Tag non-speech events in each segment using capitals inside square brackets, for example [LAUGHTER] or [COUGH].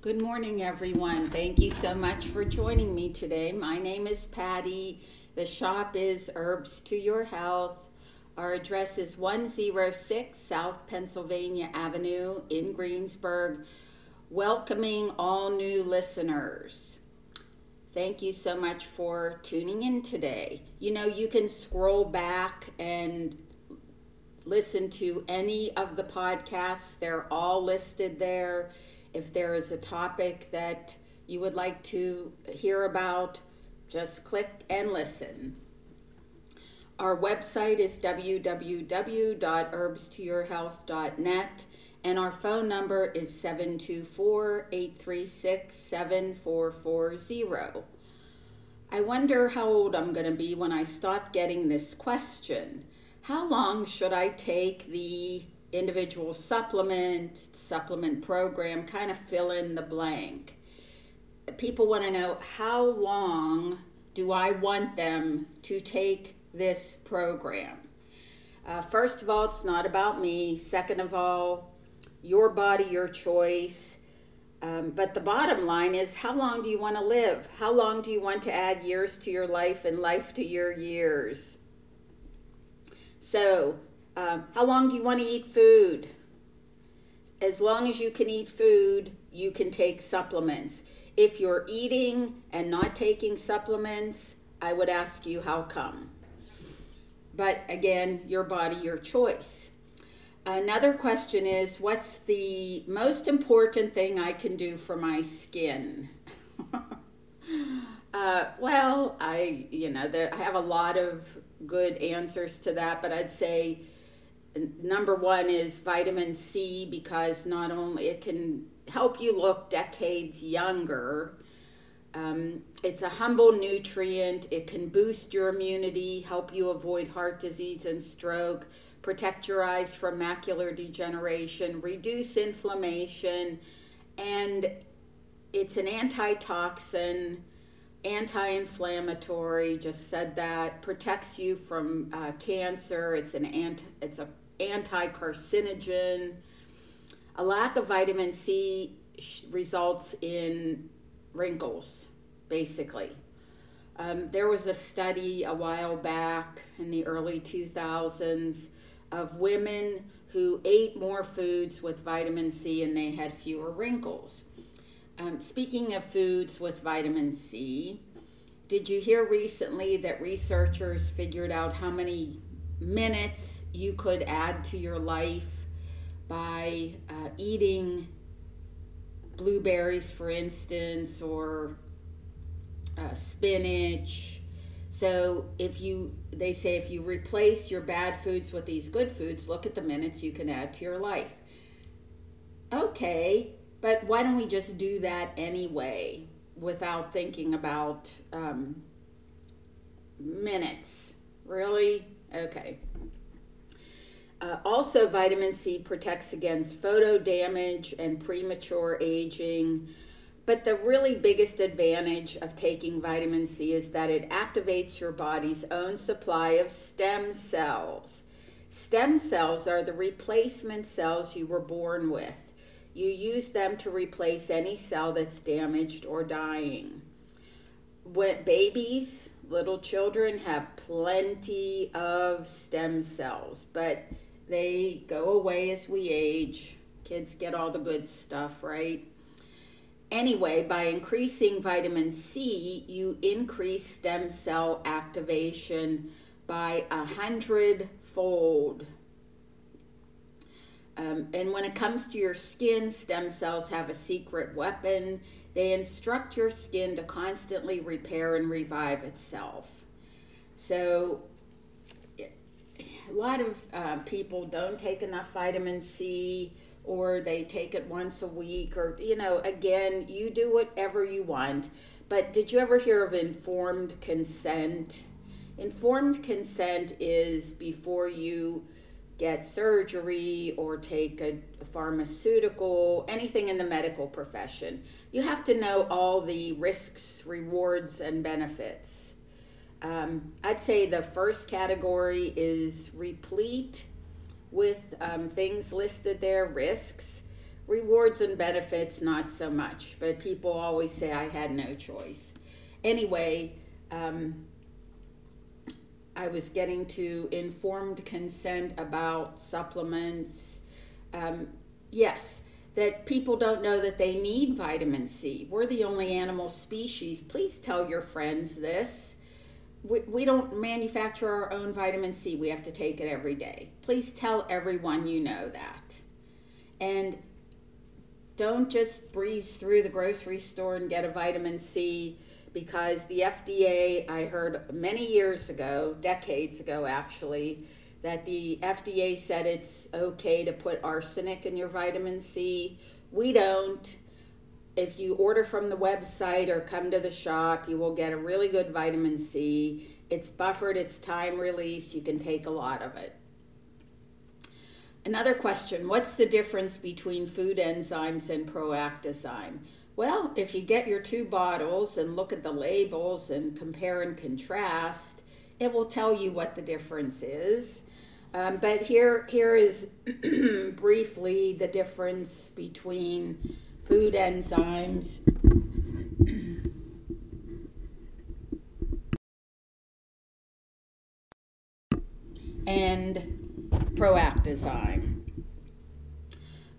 Good morning, everyone. Thank you so much for joining me today. My name is Patty. The shop is Herbs to Your Health. Our address is 106 South Pennsylvania Avenue in Greensburg, welcoming all new listeners. Thank you so much for tuning in today. You know, you can scroll back and listen to any of the podcasts, they're all listed there. If there is a topic that you would like to hear about, just click and listen. Our website is www.herbstoyourhealth.net and our phone number is 724 836 7440. I wonder how old I'm going to be when I stop getting this question. How long should I take the individual supplement, supplement program, kind of fill in the blank? People want to know how long do I want them to take this program? Uh, first of all, it's not about me. Second of all, your body, your choice. Um, but the bottom line is how long do you want to live? How long do you want to add years to your life and life to your years? So, um, how long do you want to eat food? As long as you can eat food, you can take supplements. If you're eating and not taking supplements, I would ask you how come. But again, your body, your choice. Another question is what's the most important thing I can do for my skin? [LAUGHS] uh, well, I, you know, there, I have a lot of good answers to that, but I'd say number one is vitamin C because not only it can help you look decades younger, um, it's a humble nutrient. It can boost your immunity, help you avoid heart disease and stroke protect your eyes from macular degeneration, reduce inflammation, and it's an antitoxin, anti inflammatory, just said that, protects you from uh, cancer, it's an anti, it's a anti-carcinogen. A lack of vitamin C results in wrinkles, basically. Um, there was a study a while back in the early 2000s of women who ate more foods with vitamin C and they had fewer wrinkles. Um, speaking of foods with vitamin C, did you hear recently that researchers figured out how many minutes you could add to your life by uh, eating blueberries, for instance, or uh, spinach, so if you, they say if you replace your bad foods with these good foods, look at the minutes you can add to your life. Okay, but why don't we just do that anyway without thinking about um, minutes? Really? Okay. Uh, also, vitamin C protects against photo damage and premature aging. But the really biggest advantage of taking vitamin C is that it activates your body's own supply of stem cells. Stem cells are the replacement cells you were born with. You use them to replace any cell that's damaged or dying. When babies, little children have plenty of stem cells, but they go away as we age. Kids get all the good stuff, right? Anyway, by increasing vitamin C, you increase stem cell activation by a hundredfold. Um, and when it comes to your skin, stem cells have a secret weapon. They instruct your skin to constantly repair and revive itself. So, a lot of uh, people don't take enough vitamin C or they take it once a week or you know again you do whatever you want but did you ever hear of informed consent informed consent is before you get surgery or take a, pharmaceutical anything in the medical profession you have to know all the risks rewards and benefits um, i'd say the first category is replete with um, things listed there risks. Rewards and benefits, not so much, but people always say I had no choice. Anyway, um, I was getting to informed consent about supplements. Um, yes, that people don't know that they need vitamin C. We're the only animal species. Please tell your friends this. We, we don't manufacture our own vitamin C. We have to take it every day. Please tell everyone you know that. And don't just breeze through the grocery store and get a vitamin C because the FDA, I heard many years ago, decades ago actually, that the FDA said it's okay to put arsenic in your vitamin C. We don't. If you order from the website or come to the shop, you will get a really good vitamin C. It's buffered, it's time release, you can take a lot of it. Another question What's the difference between food enzymes and Proactazyme? Well, if you get your two bottles and look at the labels and compare and contrast, it will tell you what the difference is. Um, but here, here is [CLEARS THROAT] briefly the difference between food enzymes and Proactazyme.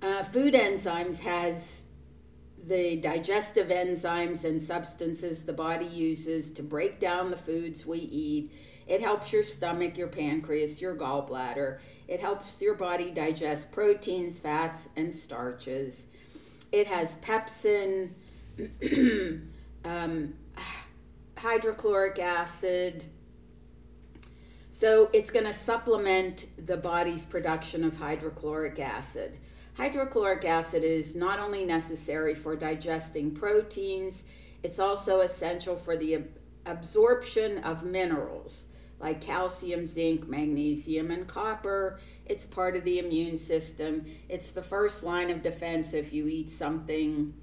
Uh, food enzymes has the digestive enzymes and substances the body uses to break down the foods we eat. It helps your stomach, your pancreas, your gallbladder. It helps your body digest proteins, fats, and starches. It has pepsin, [CLEARS THROAT] um, hydrochloric acid, so it's going to supplement the body's production of hydrochloric acid. Hydrochloric acid is not only necessary for digesting proteins, it's also essential for the absorption of minerals like calcium, zinc, magnesium, and copper. It's part of the immune system. It's the first line of defense if you eat something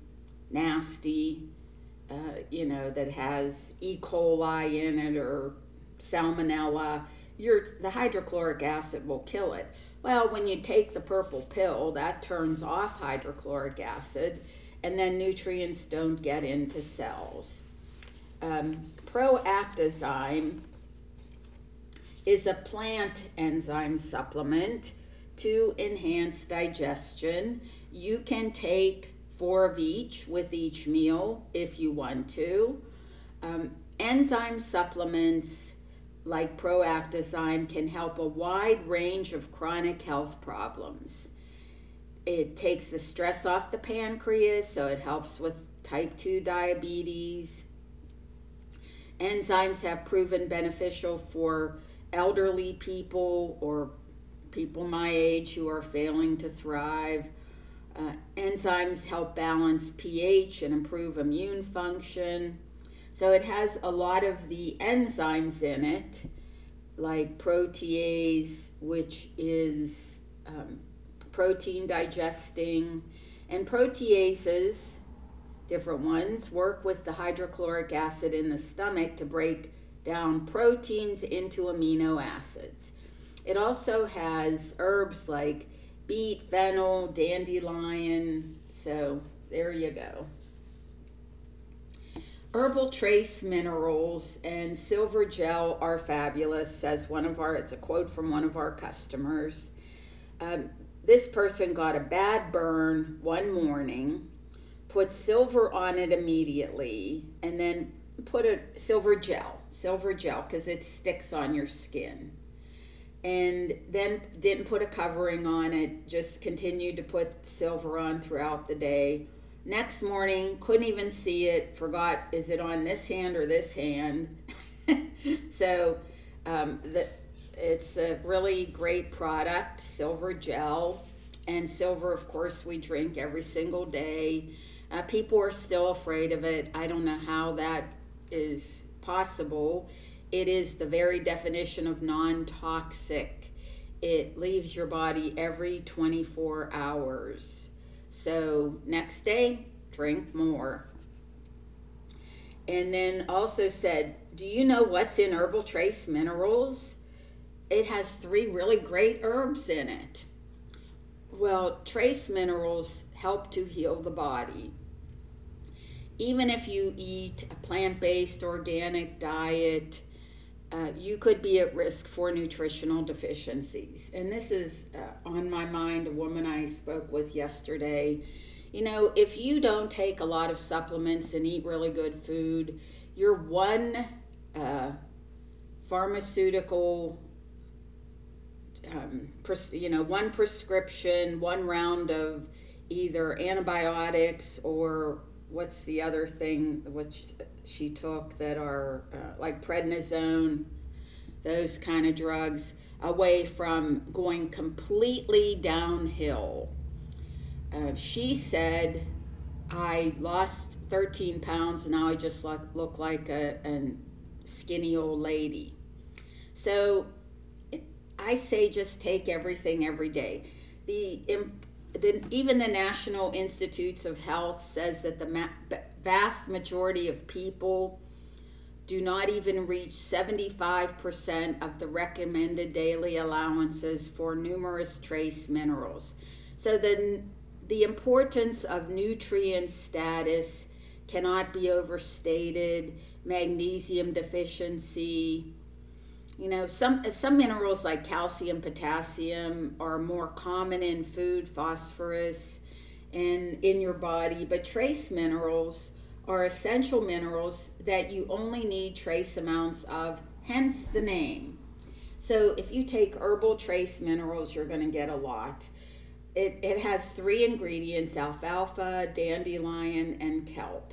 nasty, uh, you know, that has E. coli in it or salmonella your the hydrochloric acid will kill it. Well, when you take the purple pill, that turns off hydrochloric acid, and then nutrients don't get into cells. Um, is a plant enzyme supplement to enhance digestion. You can take four of each with each meal if you want to. Um, enzyme supplements like Proactazyme can help a wide range of chronic health problems. It takes the stress off the pancreas, so it helps with type 2 diabetes. Enzymes have proven beneficial for elderly people or people my age who are failing to thrive. Uh, enzymes help balance pH and improve immune function. So it has a lot of the enzymes in it, like protease, which is um, protein digesting, and proteases, different ones, work with the hydrochloric acid in the stomach to break down proteins into amino acids. It also has herbs like beet, fennel, dandelion. So there you go. Herbal trace minerals and silver gel are fabulous, says one of our, it's a quote from one of our customers. Um, this person got a bad burn one morning, put silver on it immediately, and then put a silver gel, silver gel, because it sticks on your skin. And then didn't put a covering on it, just continued to put silver on throughout the day Next morning, couldn't even see it, forgot, is it on this hand or this hand? [LAUGHS] so um, the, it's a really great product, silver gel. And silver, of course, we drink every single day. Uh, people are still afraid of it. I don't know how that is possible. It is the very definition of non toxic. It leaves your body every 24 hours. So next day, drink more. And then also said, Do you know what's in Herbal Trace Minerals? It has three really great herbs in it. Well, trace minerals help to heal the body. Even if you eat a plant based organic diet, uh, you could be at risk for nutritional deficiencies. And this is uh, on my mind, a woman I spoke with yesterday. You know, if you don't take a lot of supplements and eat really good food, your one uh, pharmaceutical um, pres- you know, one prescription, one round of either antibiotics or what's the other thing which she took that are uh, like prednisone, those kind of drugs, away from going completely downhill. Uh, she said, I lost 13 pounds and now I just look, look like a, skinny old lady. So I say just take everything every day. The, the even the National Institutes of Health says that the ma- vast majority of people do not even reach 75% of the recommended daily allowances for numerous trace minerals. So the the importance of nutrient status cannot be overstated. Magnesium deficiency, you know, some some minerals like calcium, potassium are more common in food, phosphorus, and in your body. But trace minerals are essential minerals that you only need trace amounts of, hence the name. So if you take herbal trace minerals, you're going to get a lot. It, it has three ingredients alfalfa, dandelion, and kelp.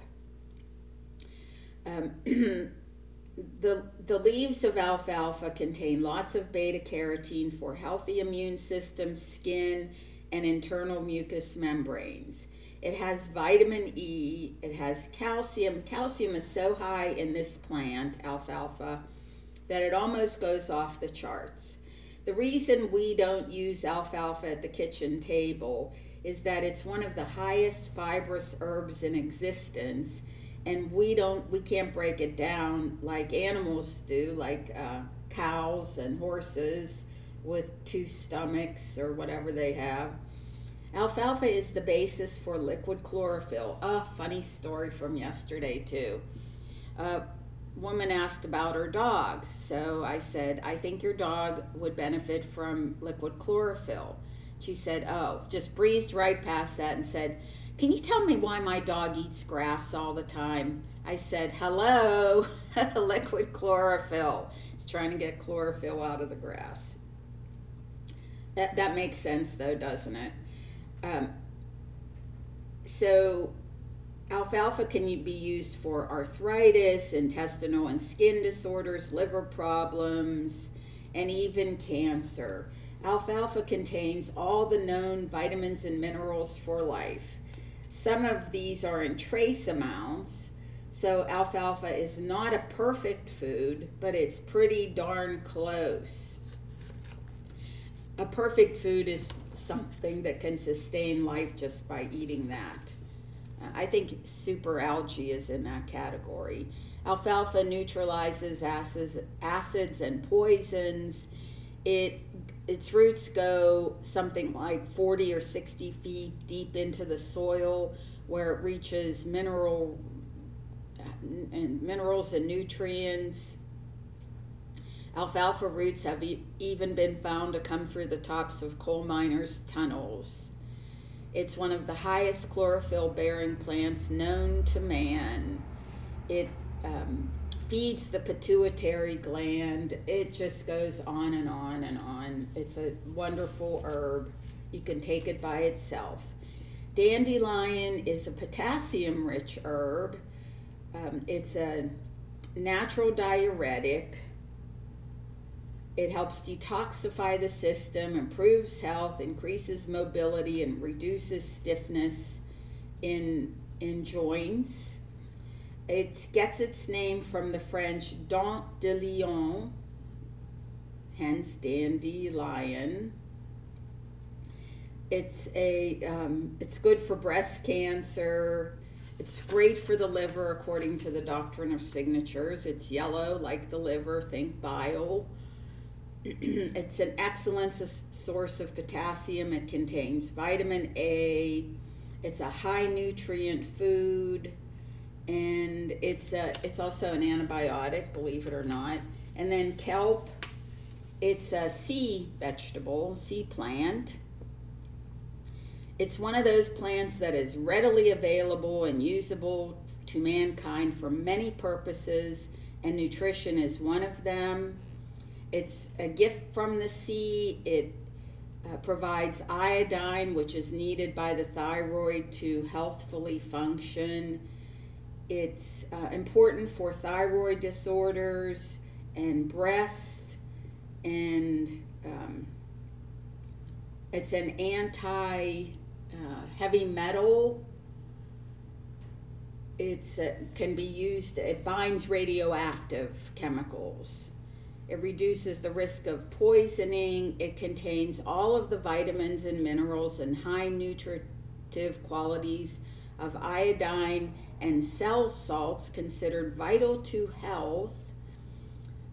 Um, [CLEARS THROAT] the, the leaves of alfalfa contain lots of beta carotene for healthy immune system, skin, and internal mucous membranes. It has vitamin E, it has calcium. Calcium is so high in this plant, alfalfa, that it almost goes off the charts. The reason we don't use alfalfa at the kitchen table is that it's one of the highest fibrous herbs in existence and we don't we can't break it down like animals do like uh, cows and horses with two stomachs or whatever they have alfalfa is the basis for liquid chlorophyll a funny story from yesterday too a woman asked about her dog so i said i think your dog would benefit from liquid chlorophyll she said oh just breezed right past that and said can you tell me why my dog eats grass all the time? I said, Hello, [LAUGHS] liquid chlorophyll. It's trying to get chlorophyll out of the grass. That, that makes sense, though, doesn't it? Um, so, alfalfa can be used for arthritis, intestinal and skin disorders, liver problems, and even cancer. Alfalfa contains all the known vitamins and minerals for life. Some of these are in trace amounts. So alfalfa is not a perfect food, but it's pretty darn close. A perfect food is something that can sustain life just by eating that. Uh, I think super algae is in that category. Alfalfa neutralizes acids, acids and poisons. It its roots go something like 40 or 60 feet deep into the soil where it reaches mineral and minerals and nutrients alfalfa roots have e- even been found to come through the tops of coal miners tunnels it's one of the highest chlorophyll bearing plants known to man it um, feeds the pituitary gland. It just goes on and on and on. It's a wonderful herb. You can take it by itself. Dandelion is a potassium rich herb. Um, it's a natural diuretic. It helps detoxify the system, improves health, increases mobility, and reduces stiffness in, in joints. It gets its name from the French dent de lion, hence dandelion. It's a um, it's good for breast cancer. It's great for the liver according to the doctrine of signatures. It's yellow like the liver, think bile. [CLEARS THROAT] it's an excellent source of potassium. It contains vitamin A, It's a high nutrient food, and it's a it's also an antibiotic, believe it or not. And then kelp, it's a sea vegetable, sea plant. It's one of those plants that is readily available and usable to mankind for many purposes, and nutrition is one of them. It's a gift from the sea. It uh, provides iodine, which is needed by the thyroid to healthfully function. It's uh, important for thyroid disorders and breast, and um, it's an anti uh, heavy metal. It's can be used. It binds radioactive chemicals. It reduces the risk of poisoning. It contains all of the vitamins and minerals and high nutritive qualities of iodine and cell salts considered vital to health.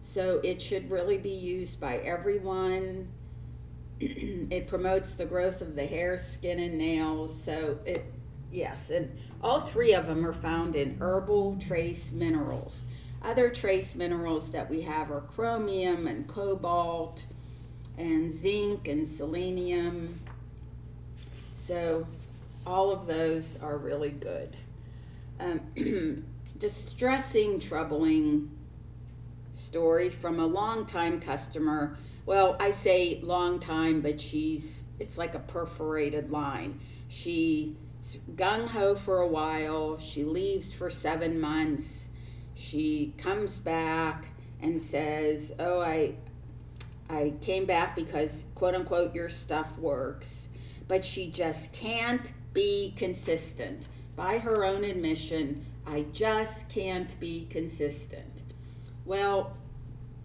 So it should really be used by everyone. [CLEARS THROAT] it promotes the growth of the hair, skin, and nails. So it, yes, and all three of them are found in herbal trace minerals. Other trace minerals that we have are chromium and cobalt and zinc and selenium. So all of those are really good. Um, [CLEARS THROAT] distressing, troubling story from a longtime customer. Well, I say long time, but she's it's like a perforated line. She gung ho for a while. She leaves for seven months she comes back and says, "Oh, I I came back because quote unquote your stuff works." But she just can't be consistent. By her own admission, I just can't be consistent. Well,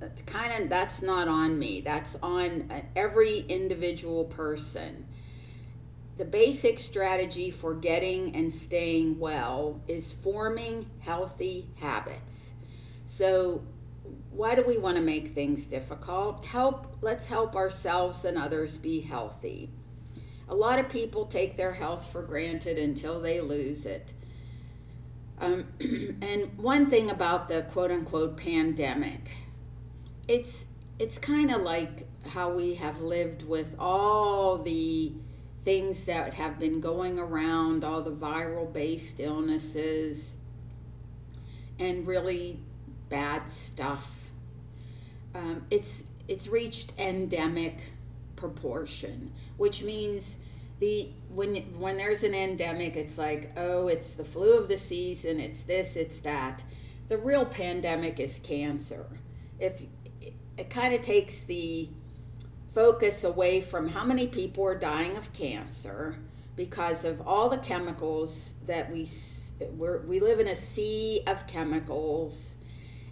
uh, kind of that's not on me. That's on uh, every individual person. The basic strategy for getting and staying well is forming healthy habits. So, why do we want to make things difficult? Help, let's help ourselves and others be healthy. A lot of people take their health for granted until they lose it. Um, [CLEARS THROAT] and one thing about the quote unquote pandemic, it's it's kind of like how we have lived with all the things that have been going around, all the viral based illnesses, and really bad stuff. Um, it's it's reached endemic proportion, which means the when when there's an endemic, it's like oh, it's the flu of the season, it's this, it's that. The real pandemic is cancer. If it, it kind of takes the focus away from how many people are dying of cancer because of all the chemicals that we we live in a sea of chemicals.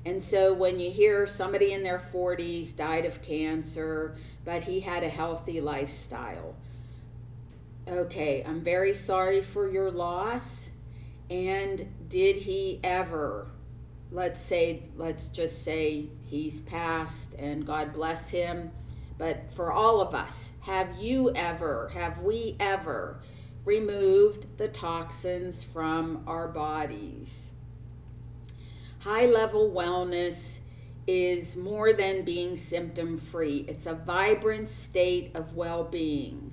And so when you hear somebody in their 40s died of cancer but he had a healthy lifestyle. Okay i'm very sorry for your loss. And did he ever let's say let's just say he's passed and god bless him but for all of us, have you ever, have we ever removed the toxins from our bodies? High level wellness is more than being symptom free, it's a vibrant state of well being.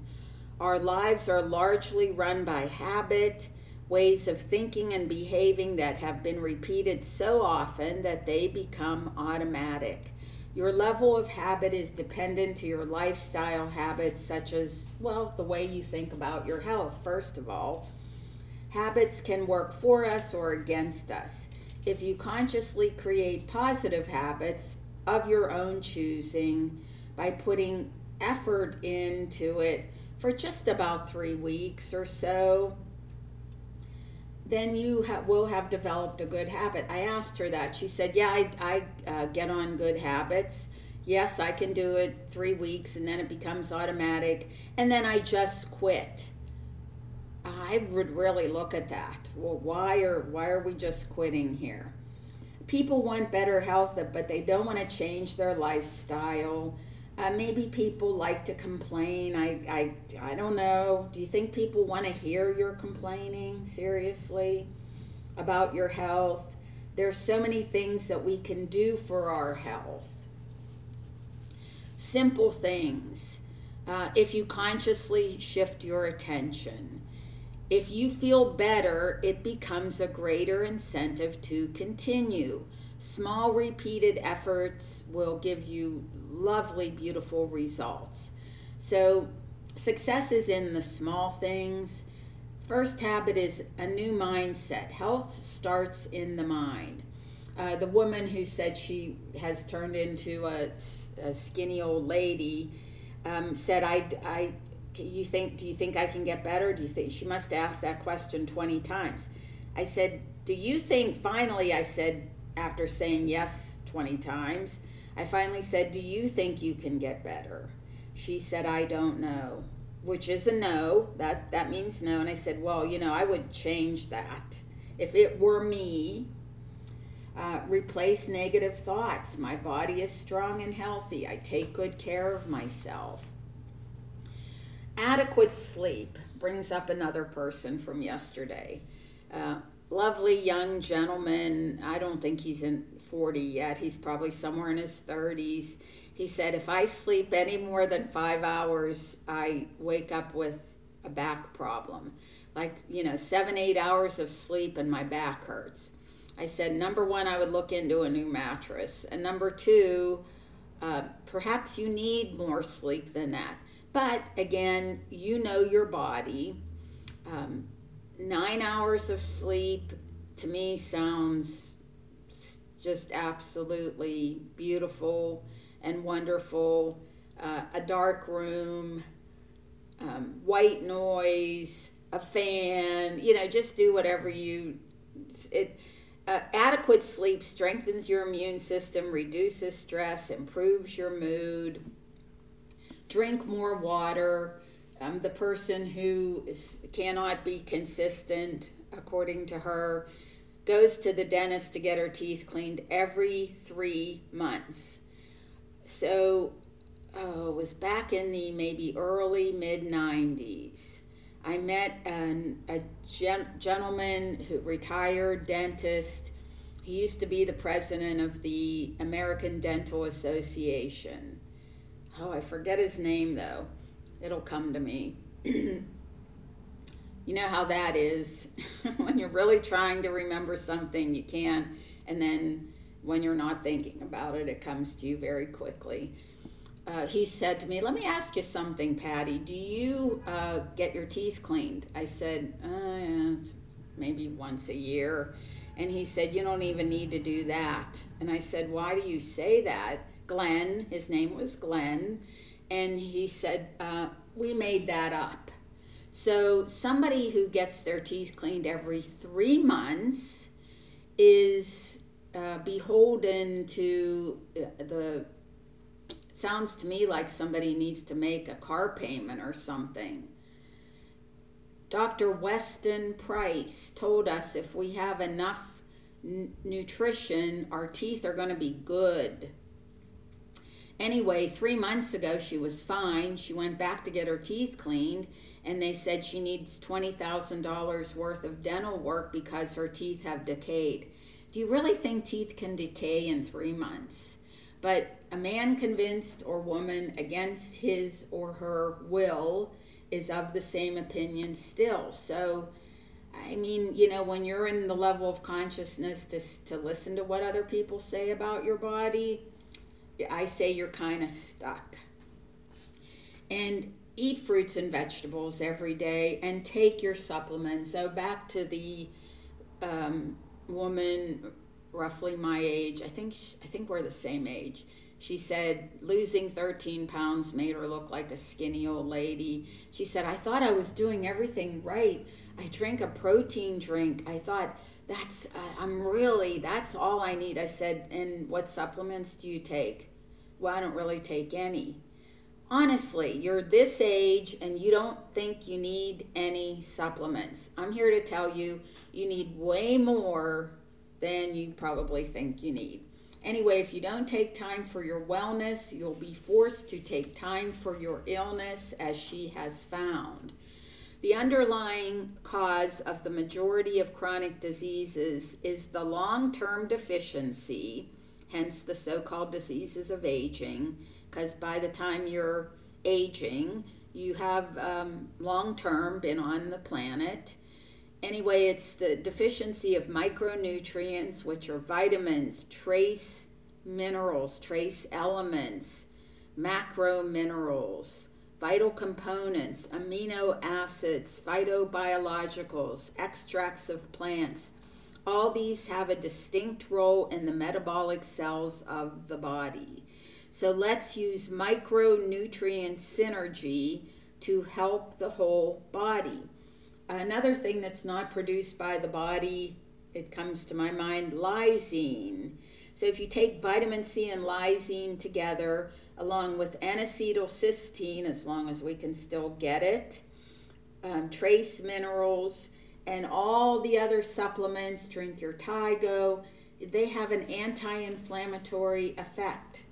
Our lives are largely run by habit, ways of thinking and behaving that have been repeated so often that they become automatic. Your level of habit is dependent to your lifestyle habits, such as, well, the way you think about your health, first of all. Habits can work for us or against us. If you consciously create positive habits of your own choosing by putting effort into it for just about three weeks or so, then you ha- will have developed a good habit. I asked her that. She said, Yeah, I, I uh, get on good habits. Yes, I can do it three weeks and then it becomes automatic. And then I just quit. I would really look at that. Well, why are, why are we just quitting here? People want better health, but they don't want to change their lifestyle. Uh, maybe people like to complain. I, I, I don't know. Do you think people want to hear your complaining seriously about your health? There's so many things that we can do for our health. Simple things. Uh, if you consciously shift your attention, if you feel better, it becomes a greater incentive to continue. Small repeated efforts will give you lovely, beautiful results. So, success is in the small things. First habit is a new mindset. Health starts in the mind. Uh, the woman who said she has turned into a, a skinny old lady um, said, I, I you think do you think i can get better do you think she must ask that question 20 times i said do you think finally i said after saying yes 20 times i finally said do you think you can get better? She said i don't know which is a no. That that means no. And i said well you know i would change that. If it were me uh, replace negative thoughts. My body is strong and healthy. I take good care of myself. Adequate sleep brings up another person from yesterday. Uh, lovely young gentleman. I don't think he's in 40 yet. He's probably somewhere in his 30s. He said, If I sleep any more than five hours, I wake up with a back problem. Like, you know, seven, eight hours of sleep and my back hurts. I said, Number one, I would look into a new mattress. And number two, uh, perhaps you need more sleep than that. But again, you know your body. Um, nine hours of sleep to me sounds just absolutely beautiful and wonderful. Uh, a dark room, um, white noise, a fan, you know, just do whatever you. It, uh, adequate sleep strengthens your immune system, reduces stress, improves your mood drink more water. Um, the person who is, cannot be consistent, according to her, goes to the dentist to get her teeth cleaned every three months. So oh, it was back in the maybe early mid 90s. I met an, a gen- gentleman who retired dentist. He used to be the president of the American Dental Association oh, I forget his name though. It'll come to me. [CLEARS THROAT] you know how that is. [LAUGHS] when you're really trying to remember something, you can't. And then when you're not thinking about it, it comes to you very quickly. Uh, he said to me, Let me ask you something, Patty. Do you uh, get your teeth cleaned? I said, uh, yeah, Maybe once a year. And he said, You don't even need to do that. And I said, Why do you say that? Glenn, his name was Glenn, and he said, uh, We made that up. So somebody who gets their teeth cleaned every three months is uh, beholden to uh, the. Sounds to me like somebody needs to make a car payment or something. Dr. Weston Price told us if we have enough n- nutrition, our teeth are going to be good. Anyway, three months ago, she was fine. She went back to get her teeth cleaned, and they said she needs $20,000 worth of dental work because her teeth have decayed. Do you really think teeth can decay in three months? But a man convinced or woman against his or her will is of the same opinion still. So, I mean, you know, when you're in the level of consciousness to, to listen to what other people say about your body, I say you're kind of stuck. And eat fruits and vegetables every day and take your supplements. So, back to the um, woman roughly my age, I think, I think we're the same age. She said losing 13 pounds made her look like a skinny old lady. She said, I thought I was doing everything right. I drank a protein drink. I thought, that's, uh, I'm really, that's all I need. I said, and what supplements do you take? well, I don't really take any. Honestly, you're this age and you don't think you need any supplements. I'm here to tell you, you need way more than you probably think you need. Anyway, if you don't take time for your wellness, you'll be forced to take time for your illness, as she has found. The underlying cause of the majority of chronic diseases is the long term deficiency, hence the so called diseases of aging, because by the time you're aging, you have um, long term been on the planet. Anyway, it's the deficiency of micronutrients, which are vitamins, trace minerals, trace elements, macro minerals vital components, amino acids, phytobiologicals, extracts of plants. All these have a distinct role in the metabolic cells of the body. So let's use micronutrient synergy to help the whole body. Another thing that's not produced by the body, it comes to my mind, lysine. So if you take vitamin C and lysine together, along with N-acetylcysteine, as long as we can still get it, um, trace minerals, and all the other supplements, drink your Thai-Go, they have an anti inflammatory effect.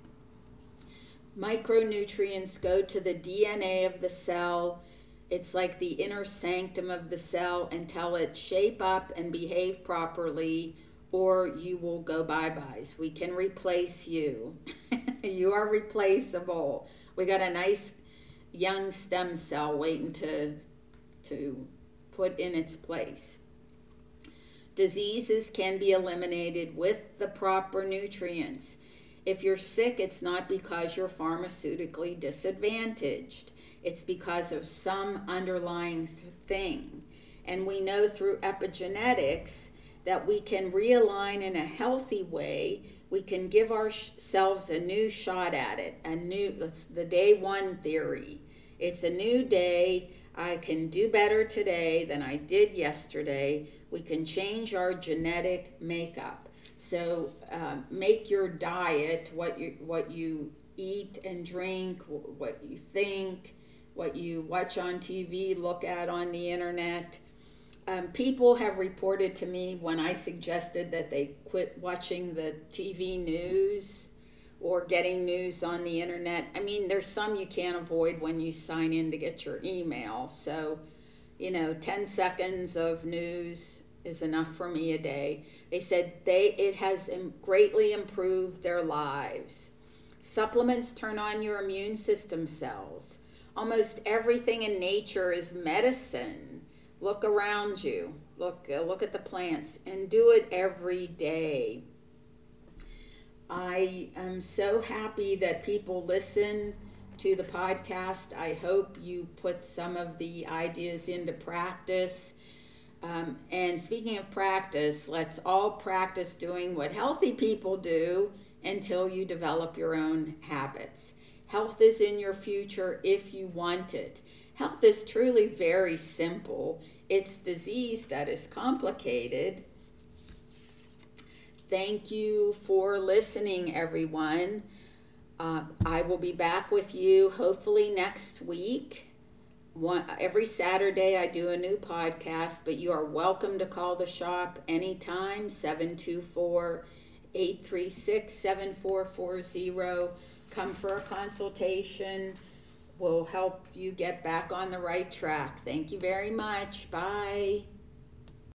Micronutrients go to the DNA of the cell. It's like the inner sanctum of the cell and tell it shape up and behave properly or you will go bye byes. We can replace you. [LAUGHS] you are replaceable. We got a nice young stem cell waiting to to put in its place. Diseases can be eliminated with the proper nutrients. If you're sick, it's not because you're pharmaceutically disadvantaged. It's because of some underlying th- thing. And we know through epigenetics that we can realign in a healthy way. We can give ourselves a new shot at it, a new, the day one theory. It's a new day. I can do better today than I did yesterday. We can change our genetic makeup. So uh, make your diet what you what you eat and drink, what you think, what you watch on TV, look at on the internet um, people have reported to me when I suggested that they quit watching the TV news or getting news on the internet. I mean, there's some you can't avoid when you sign in to get your email. So, you know, 10 seconds of news is enough for me a day. They said they it has greatly improved their lives. Supplements turn on your immune system cells. Almost everything in nature is medicine Look around you. Look, uh, look at the plants and do it every day. I am so happy that people listen to the podcast. I hope you put some of the ideas into practice. Um, and speaking of practice, let's all practice doing what healthy people do until you develop your own habits. Health is in your future if you want it. Health is truly very simple. It's disease that is complicated. Thank you for listening, everyone. Uh, I will be back with you hopefully next week. One, every Saturday, I do a new podcast, but you are welcome to call the shop anytime 724 836 7440. Come for a consultation We'll help you get back on the right track. Thank you very much. Bye.